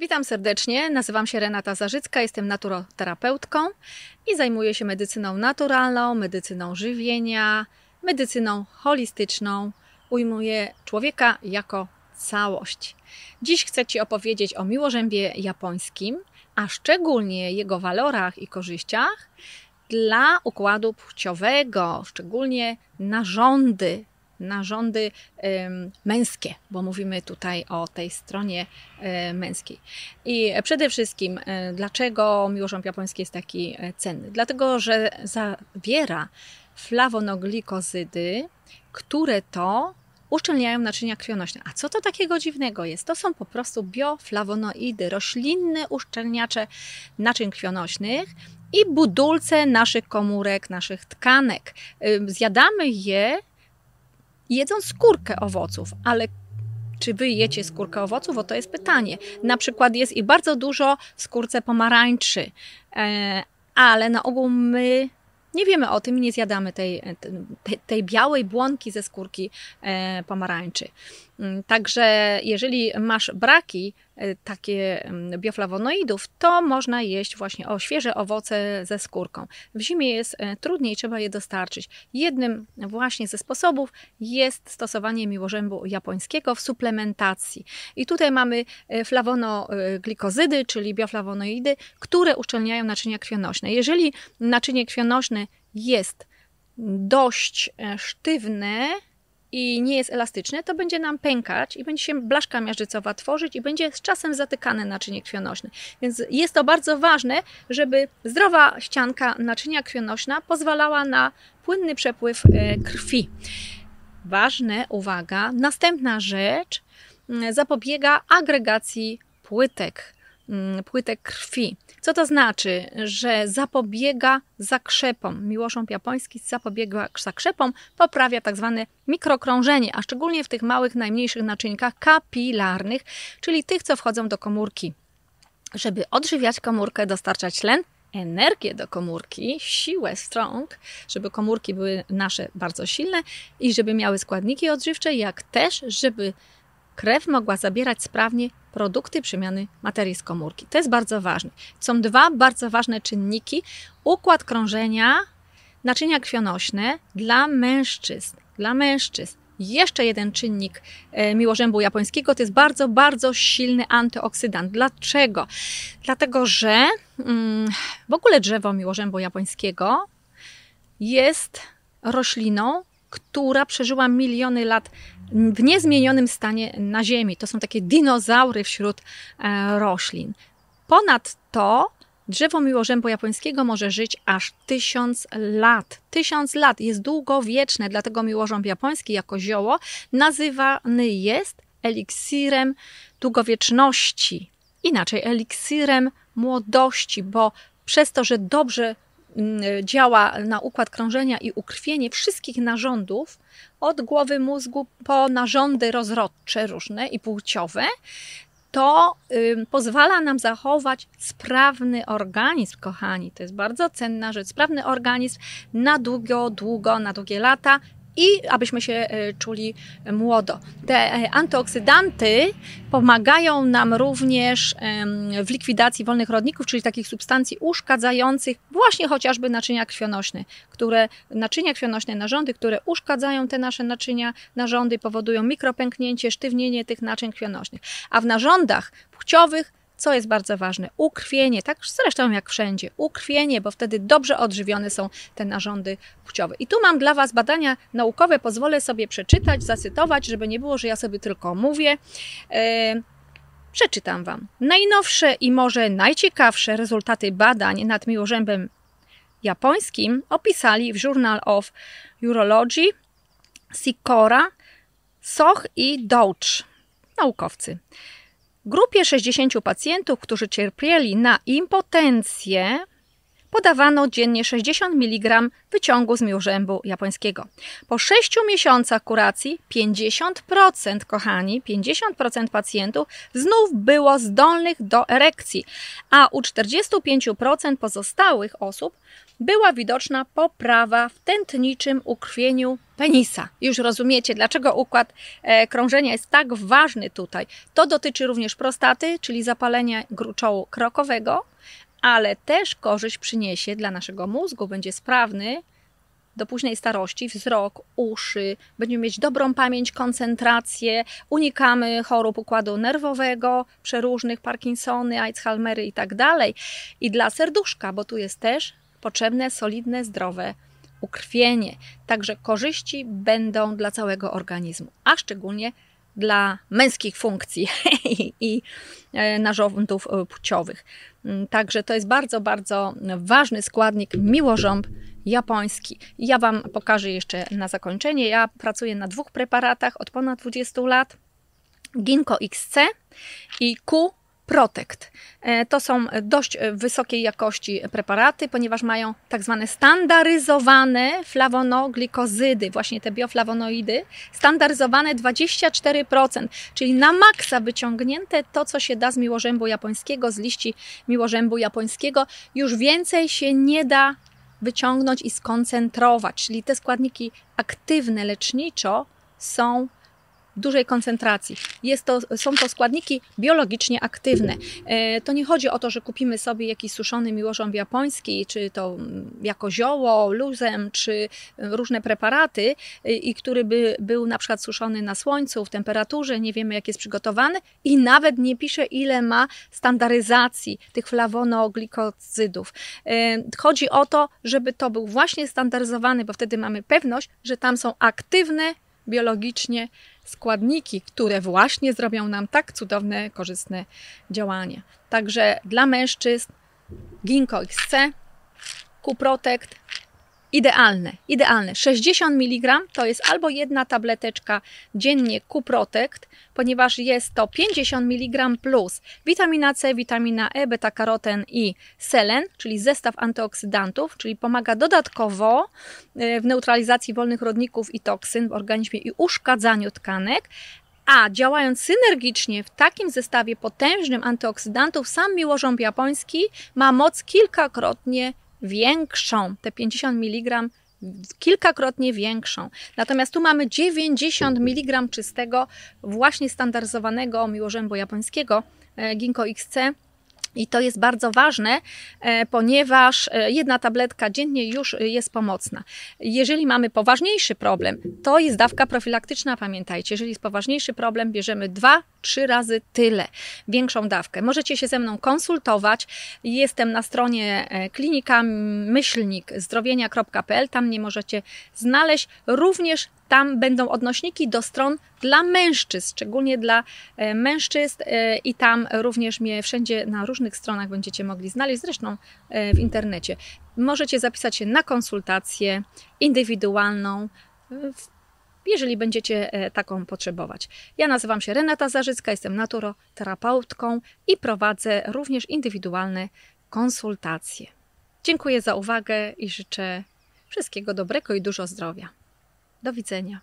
Witam serdecznie, nazywam się Renata Zarzycka, jestem naturoterapeutką i zajmuję się medycyną naturalną, medycyną żywienia, medycyną holistyczną. Ujmuję człowieka jako całość. Dziś chcę Ci opowiedzieć o miłożębie japońskim, a szczególnie jego walorach i korzyściach dla układu płciowego, szczególnie narządy narządy męskie, bo mówimy tutaj o tej stronie męskiej. I przede wszystkim, e, dlaczego miłożąb japoński jest taki e, cenny? Dlatego, że zawiera flawonoglykozydy, które to uszczelniają naczynia krwionośne. A co to takiego dziwnego jest? To są po prostu bioflawonoidy, roślinne uszczelniacze naczyń krwionośnych i budulce naszych komórek, naszych tkanek. Zjadamy je jedząc skórkę owoców, ale czy wy jecie skórkę owoców? O to jest pytanie. Na przykład jest i bardzo dużo w skórce pomarańczy, e, ale na ogół my nie wiemy o tym, nie zjadamy tej, tej, tej białej błonki ze skórki e, pomarańczy. Mm, także jeżeli masz braki e, takie mm, bioflawonoidów, to można jeść właśnie o świeże owoce ze skórką. W zimie jest e, trudniej, trzeba je dostarczyć. Jednym właśnie ze sposobów jest stosowanie miłożębu japońskiego w suplementacji. I tutaj mamy flawonoglikozydy, czyli bioflawonoidy, które uszczelniają naczynia krwionośne. Jeżeli naczynie krwionośne jest dość e, sztywne i nie jest elastyczne, to będzie nam pękać i będzie się blaszka miażdżycowa tworzyć i będzie z czasem zatykane naczynie krwionośne. Więc jest to bardzo ważne, żeby zdrowa ścianka naczynia krwionośna pozwalała na płynny przepływ e, krwi. Ważne, uwaga, następna rzecz, zapobiega agregacji płytek Mm, płytek krwi. Co to znaczy? Że zapobiega zakrzepom. Miłosząb japoński zapobiega zakrzepom, poprawia tak zwane mikrokrążenie, a szczególnie w tych małych, najmniejszych naczynkach kapilarnych, czyli tych, co wchodzą do komórki. Żeby odżywiać komórkę, dostarczać tlen, energię do komórki, siłę strong, żeby komórki były nasze bardzo silne i żeby miały składniki odżywcze, jak też, żeby krew mogła zabierać sprawnie produkty przemiany materii z komórki. To jest bardzo ważne. Są dwa bardzo ważne czynniki. Układ krążenia, naczynia krwionośne dla mężczyzn. Dla mężczyzn. Jeszcze jeden czynnik e, miłożębu japońskiego to jest bardzo, bardzo silny antyoksydant. Dlaczego? Dlatego, że mm, w ogóle drzewo miłożębu japońskiego jest rośliną, która przeżyła miliony lat w niezmienionym stanie na Ziemi. To są takie dinozaury wśród e, roślin. Ponadto drzewo miłożębu japońskiego może żyć aż tysiąc lat. Tysiąc lat jest długowieczne, dlatego miłożąb japoński jako zioło nazywany jest eliksirem długowieczności. Inaczej eliksirem młodości, bo przez to, że dobrze działa na układ krążenia i ukrwienie wszystkich narządów, od głowy mózgu po narządy rozrodcze różne i płciowe, to pozwala nam zachować sprawny organizm, kochani. To jest bardzo cenna rzecz. Sprawny organizm na długo, długo, na długie lata i abyśmy się e, czuli młodo. Te e, antyoksydanty pomagają nam również w likwidacji wolnych rodników, czyli takich substancji uszkadzających właśnie chociażby naczynia krwionośne, które naczynia krwionośne, narządy, które uszkadzają te nasze naczynia, narządy powodują mikropęknięcie, sztywnienie tych naczyń krwionośnych. A w narządach płciowych co jest bardzo ważne? Ukrwienie, tak zresztą jak wszędzie, ukrwienie, bo wtedy dobrze odżywione są te narządy płciowe. I tu mam dla Was badania naukowe, pozwolę sobie przeczytać, zacytować, żeby nie było, że ja sobie tylko mówię. E, przeczytam Wam. Najnowsze i może najciekawsze rezultaty badań nad miłożębem japońskim opisali w Journal of Urology Sikora, Soch i Douch, naukowcy grupie 60 pacjentów, którzy cierpieli na impotencję, podawano dziennie 60 mg wyciągu z miłożębu japońskiego. Po 6 miesiącach kuracji 50%, kochani, 50% pacjentów znów było zdolnych do erekcji, a u 45% pozostałych osób była widoczna poprawa w tętniczym ukrwieniu penisa. Już rozumiecie, dlaczego układ e, krążenia jest tak ważny tutaj. To dotyczy również prostaty, czyli zapalenia gruczołu krokowego, ale też korzyść przyniesie dla naszego mózgu, będzie sprawny do późnej starości, wzrok, uszy, będziemy mieć dobrą pamięć, koncentrację, unikamy chorób układu nerwowego, przeróżnych Parkinsony, Alzheimery i tak dalej. I dla serduszka, bo tu jest też potrzebne solidne, zdrowe ukrwienie. Także korzyści będą dla całego organizmu, a szczególnie dla męskich funkcji i e, narządów e, płciowych. Mm, także to jest bardzo, bardzo ważny składnik miłożąb japoński. Ja Wam pokażę jeszcze na zakończenie. Ja pracuję na dwóch preparatach od ponad 20 lat. Ginkgo XC i Q Protect. E, to są dość wysokiej jakości preparaty, ponieważ mają tak zwane standaryzowane flawonoglikozydy, właśnie te bioflawonoidy, standaryzowane 24%, czyli na maksa wyciągnięte to, co się da z miłożębu japońskiego, z liści miłożębu japońskiego. Już więcej się nie da wyciągnąć i skoncentrować, czyli te składniki aktywne leczniczo są dużej koncentracji. Jest to, są to składniki biologicznie aktywne. E, to nie chodzi o to, że kupimy sobie jakiś suszony miłożąb japoński, czy to mm, jako zioło, luzem, czy różne preparaty, e, i który by był na przykład suszony na słońcu, w temperaturze, nie wiemy jak jest przygotowany i nawet nie pisze ile ma standaryzacji tych flawonoglikozydów. E, chodzi o to, żeby to był właśnie standaryzowany, bo wtedy mamy pewność, że tam są aktywne biologicznie składniki, które właśnie zrobią nam tak cudowne, korzystne działanie. Także dla mężczyzn Ginkgo XC, Q-Protect, idealne, idealne. 60 mg to jest albo jedna tableteczka dziennie Q-Protect, ponieważ jest to 50 mg plus witamina C, witamina E, beta-karoten i selen, czyli zestaw antyoksydantów, czyli pomaga dodatkowo e, w neutralizacji wolnych rodników i toksyn w organizmie i uszkadzaniu tkanek, a działając synergicznie w takim zestawie potężnym antyoksydantów, sam miłożąb japoński ma moc kilkakrotnie większą, te 50 mg kilkakrotnie większą. Natomiast tu mamy 90 mg czystego, właśnie standaryzowanego miłożębu japońskiego e, Ginkgo XC i to jest bardzo ważne, e, ponieważ e, jedna tabletka dziennie już jest pomocna. Jeżeli mamy poważniejszy problem, to jest dawka profilaktyczna, pamiętajcie. Jeżeli jest poważniejszy problem, bierzemy dwa, trzy razy tyle, większą dawkę. Możecie się ze mną konsultować. Jestem na stronie e, klinika myślnik zdrowienia.pl, tam mnie możecie znaleźć. Również tam będą odnośniki do stron dla mężczyzn, szczególnie dla e, mężczyzn e, i tam również mnie wszędzie na różnych stronach będziecie mogli znaleźć, zresztą w internecie. Możecie zapisać się na konsultację indywidualną, jeżeli będziecie taką potrzebować. Ja nazywam się Renata Zarzycka, jestem naturoterapeutką i prowadzę również indywidualne konsultacje. Dziękuję za uwagę i życzę wszystkiego dobrego i dużo zdrowia. Do widzenia.